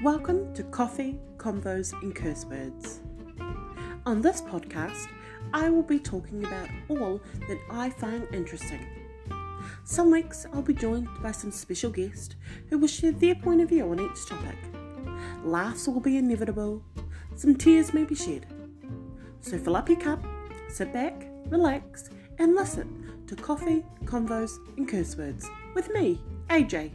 Welcome to Coffee, Convos, and Curse Words. On this podcast, I will be talking about all that I find interesting. Some weeks I'll be joined by some special guest who will share their point of view on each topic. Laughs will be inevitable, some tears may be shed. So fill up your cup, sit back, relax, and listen to Coffee, Convos, and Curse Words with me, AJ.